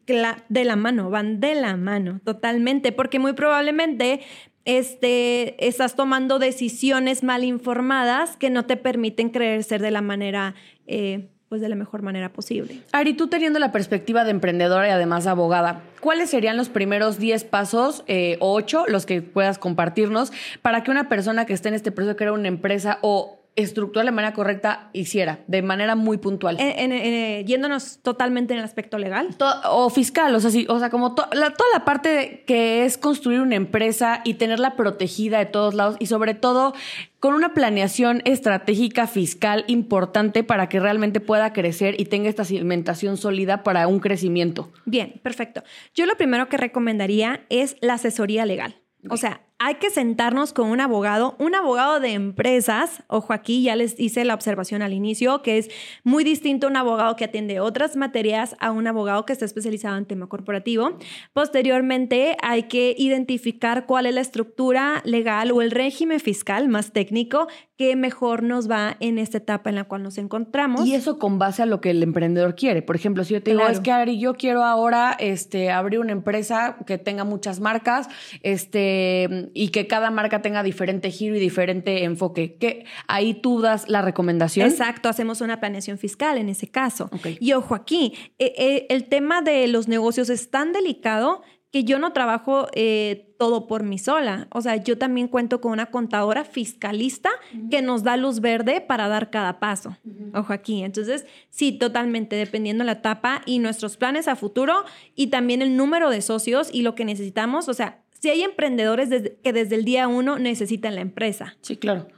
de la mano, van de la mano, totalmente, porque muy probablemente este, estás tomando decisiones mal informadas que no te permiten crecer de la manera, eh, pues de la mejor manera posible. Ari, tú teniendo la perspectiva de emprendedora y además abogada, ¿cuáles serían los primeros 10 pasos eh, o 8 los que puedas compartirnos para que una persona que esté en este proceso de crear una empresa o estructurar de manera correcta hiciera, de manera muy puntual. Eh, yéndonos totalmente en el aspecto legal. o fiscal, o sea, sí, o sea como la, toda la parte que es construir una empresa y tenerla protegida de todos lados y sobre todo con una planeación estratégica fiscal importante para que realmente pueda crecer y tenga esta cimentación sólida para un crecimiento. Bien, perfecto. Yo lo primero que recomendaría es la asesoría legal. O sea, hay que sentarnos con un abogado, un abogado de empresas. Ojo aquí, ya les hice la observación al inicio, que es muy distinto un abogado que atiende otras materias a un abogado que está especializado en tema corporativo. Posteriormente, hay que identificar cuál es la estructura legal o el régimen fiscal más técnico que mejor nos va en esta etapa en la cual nos encontramos. Y eso con base a lo que el emprendedor quiere. Por ejemplo, si yo te digo, es que Ari, yo quiero ahora este, abrir una empresa que tenga muchas marcas, este y que cada marca tenga diferente giro y diferente enfoque. Que ahí tú das la recomendación. Exacto, hacemos una planeación fiscal en ese caso. Y ojo aquí, eh, eh, el tema de los negocios es tan delicado que yo no trabajo eh, todo por mí sola. O sea, yo también cuento con una contadora fiscalista que nos da luz verde para dar cada paso. Ojo aquí. Entonces, sí, totalmente, dependiendo la etapa y nuestros planes a futuro y también el número de socios y lo que necesitamos. O sea, si hay emprendedores que desde el día uno necesitan la empresa. Sí, claro.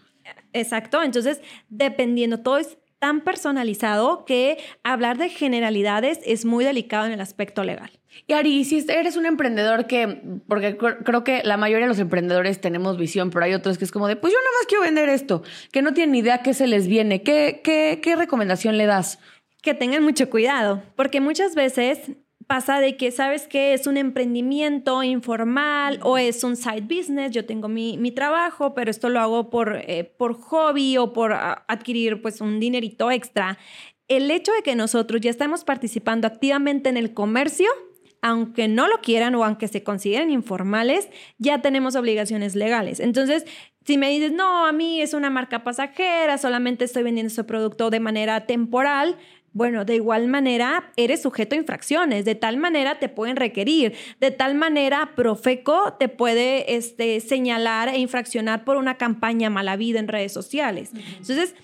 Exacto. Entonces, dependiendo, todo es tan personalizado que hablar de generalidades es muy delicado en el aspecto legal. Y Ari, si eres un emprendedor que, porque creo que la mayoría de los emprendedores tenemos visión, pero hay otros que es como de, pues yo nada más quiero vender esto, que no tienen ni idea qué se les viene. ¿Qué, qué, qué recomendación le das? Que tengan mucho cuidado, porque muchas veces pasa de que, ¿sabes qué? Es un emprendimiento informal o es un side business, yo tengo mi, mi trabajo, pero esto lo hago por, eh, por hobby o por ah, adquirir pues un dinerito extra. El hecho de que nosotros ya estamos participando activamente en el comercio, aunque no lo quieran o aunque se consideren informales, ya tenemos obligaciones legales. Entonces, si me dices, no, a mí es una marca pasajera, solamente estoy vendiendo ese producto de manera temporal, bueno, de igual manera eres sujeto a infracciones, de tal manera te pueden requerir, de tal manera Profeco te puede este, señalar e infraccionar por una campaña mala vida en redes sociales. Entonces,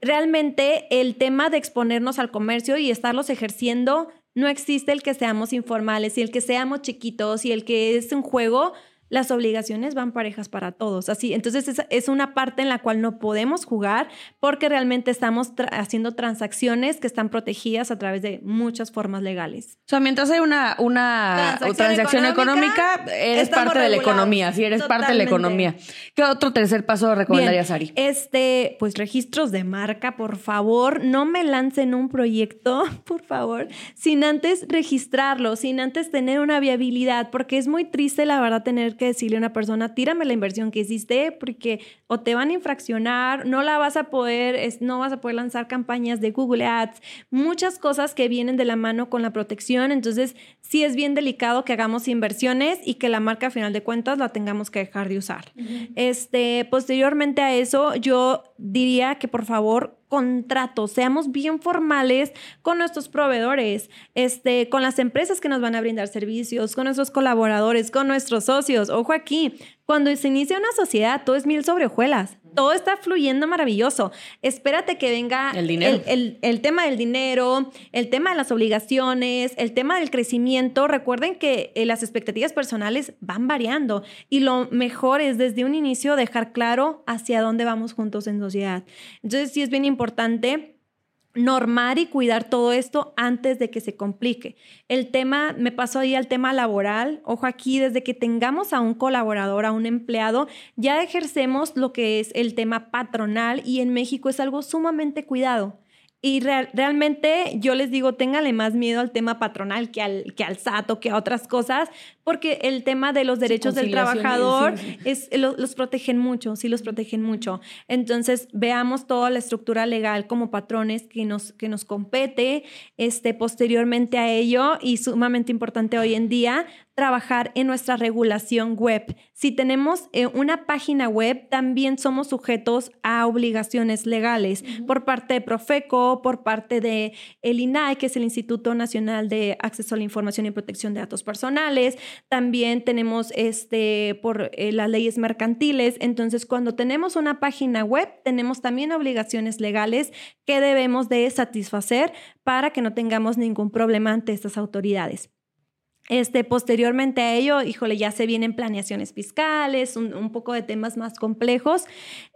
realmente el tema de exponernos al comercio y estarlos ejerciendo, no existe el que seamos informales y el que seamos chiquitos y el que es un juego las obligaciones van parejas para todos. Así, entonces es, es una parte en la cual no podemos jugar porque realmente estamos haciendo transacciones que están protegidas a través de muchas formas legales. O sea, mientras hay una, una transacción, económica, eres parte de la economía, sí, eres parte de la economía. ¿Qué otro tercer paso recomendarías, Ari? Este, pues registros de marca, por favor, no me lancen un proyecto, por favor, sin antes registrarlo, sin antes tener una viabilidad, porque es muy triste, la verdad, tener que decirle a una persona, tírame la inversión que hiciste porque o te van a infraccionar, no la vas a poder, es, no vas a poder lanzar campañas de Google Ads, muchas cosas que vienen de la mano con la protección. Entonces, sí es bien delicado que hagamos inversiones y que la marca, a final de cuentas, la tengamos que dejar de usar. este, posteriormente a eso, yo diría que por favor contratos, seamos bien formales con nuestros proveedores, este, con las empresas que nos van a brindar servicios, con nuestros colaboradores, con nuestros socios. Ojo aquí, cuando se inicia una sociedad, todo es mil sobre hojuelas todo está fluyendo maravilloso. Espérate que venga el, dinero. El, tema del dinero, el tema de las obligaciones, el tema del crecimiento. Recuerden que eh, las expectativas personales van variando y lo mejor es desde un inicio dejar claro hacia dónde vamos juntos en sociedad. Entonces sí es bien importante normar y cuidar todo esto antes de que se complique. El tema, me pasó ahí al tema laboral, ojo aquí, desde que tengamos a un colaborador, a un empleado, ya ejercemos lo que es el tema patronal y en México es algo sumamente cuidado. Y realmente yo les digo, téngale más miedo al tema patronal que al, que al SAT o que a otras cosas, porque el tema de los derechos del trabajador Es, los protegen mucho, sí los protegen mucho. Entonces, veamos toda la estructura legal como patrones que nos, que nos compete este, posteriormente a ello y sumamente importante hoy en día, trabajar en nuestra regulación web. Si tenemos eh, una página web, también somos sujetos a obligaciones legales por parte de Profeco, por parte de el INAI, que es el Instituto Nacional de Acceso a la Información y Protección de Datos Personales. También tenemos este por eh, las leyes mercantiles. Entonces, cuando tenemos una página web, tenemos también obligaciones legales que debemos de satisfacer para que no tengamos ningún problema ante estas autoridades. Este, posteriormente a ello, híjole, ya se vienen planeaciones fiscales, un, poco de temas más complejos,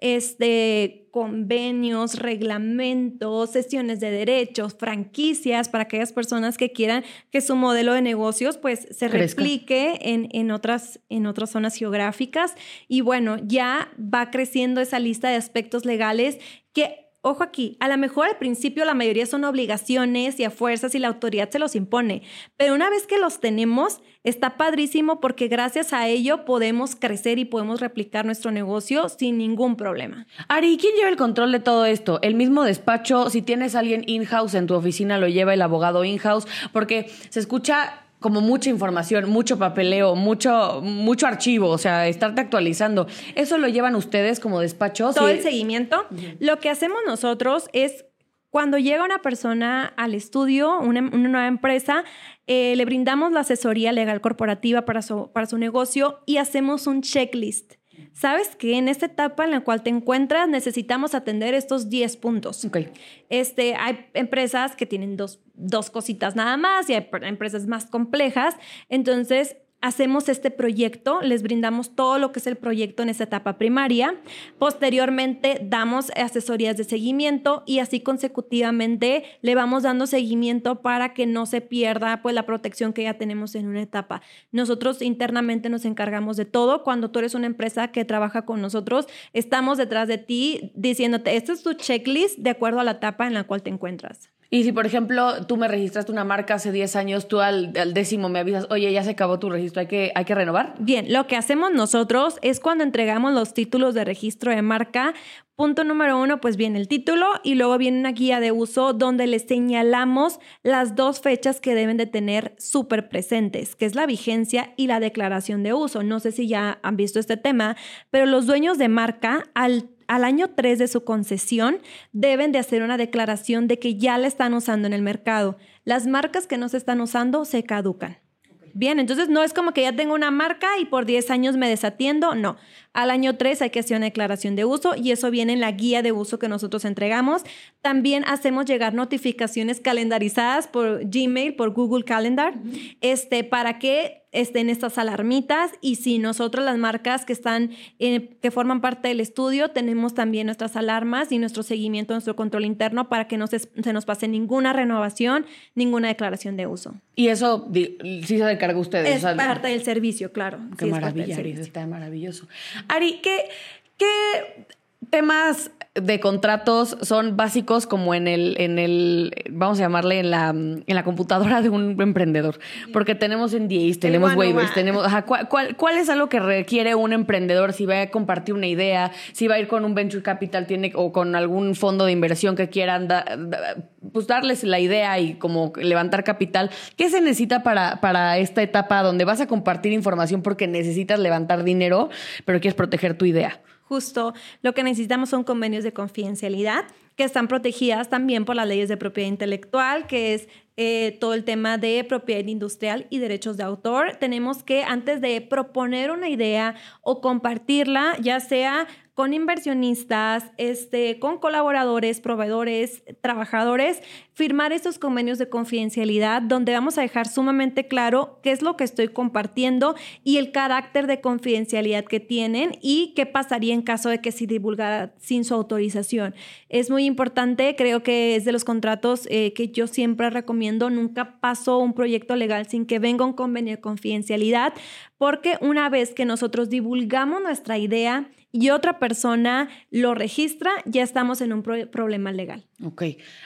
este, convenios, reglamentos, sesiones de derechos, franquicias para aquellas personas que quieran que su modelo de negocios pues se replique en, en, otras, en otras zonas geográficas. Y bueno, ya va creciendo esa lista de aspectos legales que Ojo aquí, a lo mejor al principio la mayoría son obligaciones y a fuerzas y la autoridad se los impone, pero una vez que los tenemos, está padrísimo porque gracias a ello podemos crecer y podemos replicar nuestro negocio sin ningún problema. Ari, ¿quién lleva el control de todo esto? ¿El mismo despacho? Si tienes a alguien in-house en tu oficina, lo lleva el abogado in-house, porque se escucha como mucha información, mucho papeleo, mucho, mucho archivo, o sea, estarte actualizando. ¿Eso lo llevan ustedes como despachos? Todo el seguimiento. Lo que hacemos nosotros es cuando llega una persona al estudio, una, nueva empresa, eh, le brindamos la asesoría legal corporativa para su, para su negocio y hacemos un checklist. Sabes que en esta etapa en la cual te encuentras necesitamos atender estos 10 puntos. Okay. Este, hay empresas que tienen dos, dos cositas nada más y hay empresas más complejas. Entonces, hacemos este proyecto, les brindamos todo lo que es el proyecto en esa etapa primaria. Posteriormente damos asesorías de seguimiento y así consecutivamente le vamos dando seguimiento para que no se pierda pues la protección que ya tenemos en una etapa. Nosotros internamente nos encargamos de todo. Cuando tú eres una empresa que trabaja con nosotros, estamos detrás de ti diciéndote, este es tu checklist de acuerdo a la etapa en la cual te encuentras. Y si, por ejemplo, tú me registraste una marca hace 10 años, tú al, décimo me avisas, oye, ya se acabó tu registro, ¿hay que, ¿hay que renovar? Bien, lo que hacemos nosotros es cuando entregamos los títulos de registro de marca, punto número uno, pues viene el título y luego viene una guía de uso donde les señalamos las dos fechas que deben de tener súper presentes, que es la vigencia y la declaración de uso. No sé si ya han visto este tema, pero los dueños de marca al al año 3 de su concesión deben de hacer una declaración de que ya la están usando en el mercado. Las marcas que no se están usando se caducan. Bien, entonces no es como que ya tengo una marca y por 10 años me desatiendo, no. Al año 3 hay que hacer una declaración de uso y eso viene en la guía de uso que nosotros entregamos. También hacemos llegar notificaciones calendarizadas por Gmail, por Google Calendar, este, para que estén estas alarmitas y si nosotros las marcas que están que forman parte del estudio tenemos también nuestras alarmas y nuestro seguimiento, nuestro control interno para que no se, nos pase ninguna renovación, ninguna declaración de uso. Y eso sí se encarga ustedes. Es parte del servicio, claro. Qué maravilla, está maravilloso. Ari, ¿qué, qué temas de contratos son básicos como en el, en el, vamos a llamarle en la, en la computadora de un emprendedor. Porque tenemos NDAs, tenemos waivers, tenemos, ¿cuál, ¿cuál, es algo que requiere un emprendedor si va a compartir una idea, si va a ir con un venture capital tiene, o con algún fondo de inversión que quieran pues darles la idea y como levantar capital? ¿Qué se necesita para, para esta etapa donde vas a compartir información porque necesitas levantar dinero, pero quieres proteger tu idea? Justo lo que necesitamos son convenios de confidencialidad que están protegidas también por las leyes de propiedad intelectual, que es eh, todo el tema de propiedad industrial y derechos de autor. Tenemos que antes de proponer una idea o compartirla, ya sea con inversionistas, este, con colaboradores, proveedores, trabajadores, firmar estos convenios de confidencialidad donde vamos a dejar sumamente claro qué es lo que estoy compartiendo y el carácter de confidencialidad que tienen y qué pasaría en caso de que se divulgara sin su autorización. Es muy importante, creo que es de los contratos eh, que yo siempre recomiendo, nunca paso un proyecto legal sin que venga un convenio de confidencialidad, porque una vez que nosotros divulgamos nuestra idea, y otra persona lo registra, ya estamos en un problema legal. Ok.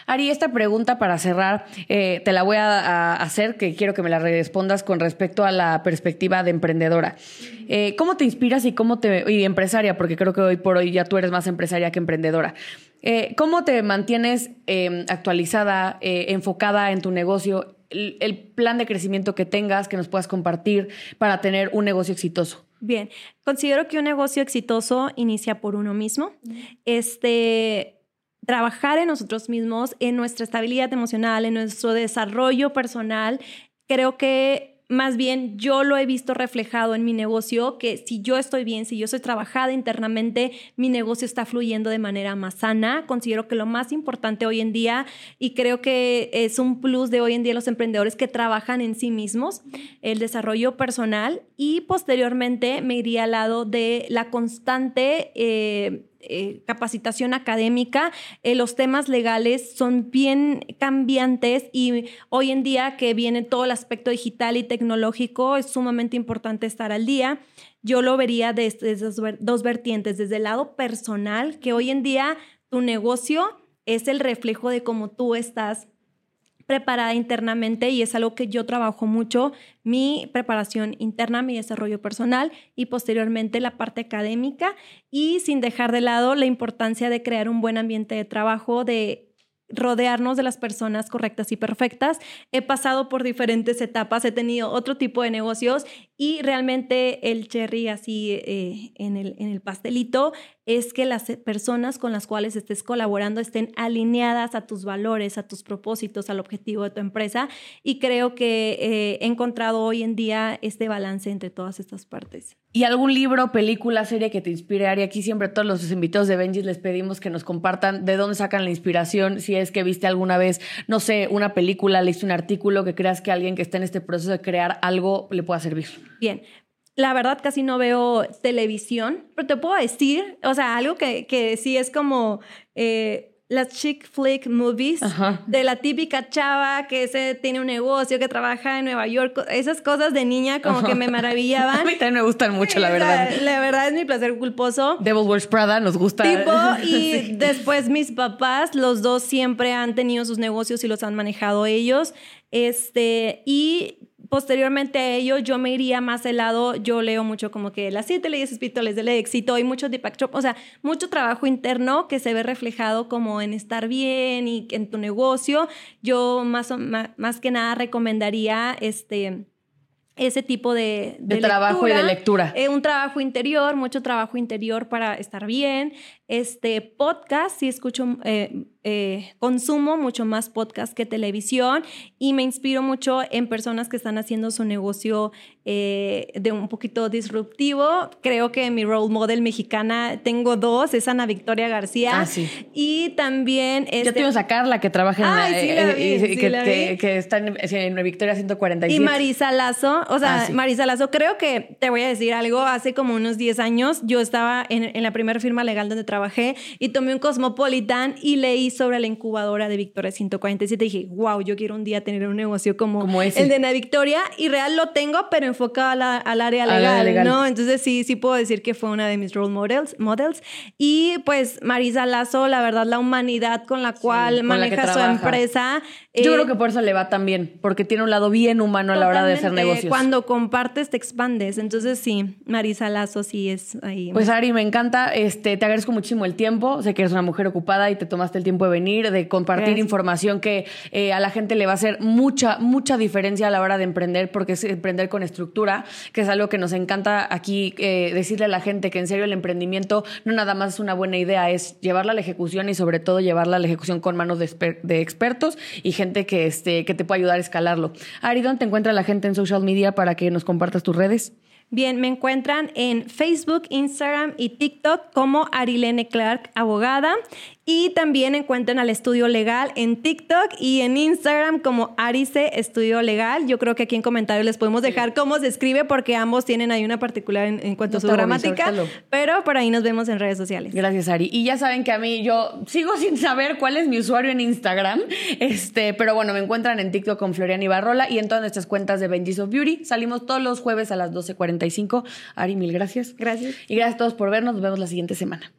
Ari, esta pregunta para cerrar, eh, te la voy a, hacer, que quiero que me la respondas con respecto a la perspectiva de emprendedora. Eh, ¿Cómo te inspiras y cómo te... y empresaria, porque creo que hoy por hoy ya tú eres más empresaria que emprendedora. Eh, ¿Cómo te mantienes em, actualizada, enfocada en tu negocio, el plan de crecimiento que tengas, que nos puedas compartir para tener un negocio exitoso? Bien, considero que un negocio exitoso inicia por uno mismo. Este, trabajar en nosotros mismos, en nuestra estabilidad emocional, en nuestro desarrollo personal, creo que más bien yo lo he visto reflejado en mi negocio, que si yo estoy bien, si yo soy trabajada internamente, mi negocio está fluyendo de manera más sana. Considero que lo más importante hoy en día, y creo que es un plus de hoy en día los emprendedores que trabajan en sí mismos, el desarrollo personal y posteriormente me iría al lado de la constante... Eh, eh, capacitación académica, eh, los temas legales son bien cambiantes y hoy en día que viene todo el aspecto digital y tecnológico, es sumamente importante estar al día. Yo lo vería desde esas dos vertientes, desde el lado personal, que hoy en día tu negocio es el reflejo de cómo tú estás preparada internamente y es algo que yo trabajo mucho, mi preparación interna, mi desarrollo personal y posteriormente la parte académica y sin dejar de lado la importancia de crear un buen ambiente de trabajo, de rodearnos de las personas correctas y perfectas. He pasado por diferentes etapas, he tenido otro tipo de negocios y realmente el cherry así eh, en, el, en el pastelito es que las personas con las cuales estés colaborando estén alineadas a tus valores, a tus propósitos, al objetivo de tu empresa. Y creo que eh, he encontrado hoy en día este balance entre todas estas partes. ¿Y algún libro, película, serie que te inspire, Ari? Aquí siempre todos los invitados de Benji les pedimos que nos compartan de dónde sacan la inspiración, si es que viste alguna vez, no sé, una película, leíste un artículo que creas que alguien que está en este proceso de crear algo le pueda servir. Bien, la verdad casi no veo televisión, pero te puedo decir, o sea, algo que, que sí es como eh, las chick flick movies de la típica chava que se, tiene un negocio, que trabaja en Nueva York, esas cosas de niña como que me maravillaban. A mí también me gustan mucho, la verdad. La, verdad es mi placer culposo. Devil Wears Prada nos gusta. Tipo, y después mis papás, los dos siempre han tenido sus negocios y los han manejado ellos. Este, y posteriormente a ello, yo me iría más al lado, yo leo mucho como que las siete leyes espirituales del éxito y mucho Deepak Chopra, o sea, mucho trabajo interno que se ve reflejado como en estar bien y en tu negocio. Yo más, más, que nada recomendaría este ese tipo de, de, trabajo y de lectura. Eh, un trabajo interior, mucho trabajo interior para estar bien. Este podcast, sí escucho eh, eh, consumo mucho más podcast que televisión y me inspiro mucho en personas que están haciendo su negocio eh, de un poquito disruptivo. Creo que mi role model mexicana tengo dos, es Ana Victoria García. Ah, sí. Y también... Este... Yo tengo a Carla que trabaja en... sí, que, que, está en, Victoria 147. Y Marisa Lazo, o sea, ah, Marisa Lazo, creo que te voy a decir algo, hace como unos 10 años yo estaba en, en la primera firma legal donde trabajé y tomé un Cosmopolitan y leí sobre la incubadora de Victoria 147 y dije, wow, yo quiero un día tener un negocio como, el de Ana Victoria y real lo tengo, pero enfocado al área legal, ¿no? Entonces sí, sí puedo decir que fue una de mis role models. models. Y pues Marisa Lazo, la verdad, la humanidad con la cual maneja su empresa. Yo creo eh, que por eso le va tan bien, porque tiene un lado bien humano a la hora de hacer negocios. Cuando compartes, te expandes. Entonces sí, Marisa Lazo sí es ahí. Pues Ari, me encanta. Este, te agradezco muchísimo el tiempo. Sé que eres una mujer ocupada y te tomaste el tiempo de venir, de compartir información que eh, a la gente le va a hacer mucha, mucha diferencia a la hora de emprender, porque es emprender con estructura, que es algo que nos encanta aquí eh, decirle a la gente que en serio el emprendimiento no nada más es una buena idea, es llevarla a la ejecución y sobre todo llevarla a la ejecución con manos de, de expertos y gente que, este, que te pueda ayudar a escalarlo. Ari, ¿dónde te encuentra la gente en social media para que nos compartas tus redes? Bien, me encuentran en Facebook, Instagram y TikTok como Arilene Clark, abogada. Y también encuentran al estudio legal en TikTok y en Instagram como Arice Estudio Legal. Yo creo que aquí en comentarios les podemos dejar cómo se escribe porque ambos tienen ahí una particular en, cuanto a su gramática. Pero por ahí nos vemos en redes sociales. Gracias, Ari. Y ya saben que a mí yo sigo sin saber cuál es mi usuario en Instagram. Este, pero bueno, me encuentran en TikTok con Florian Ibarrola y en todas nuestras cuentas de Benji's of Beauty. Salimos todos los jueves a las 12.45. Ari, mil gracias. Gracias. Y gracias a todos por vernos. Nos vemos la siguiente semana.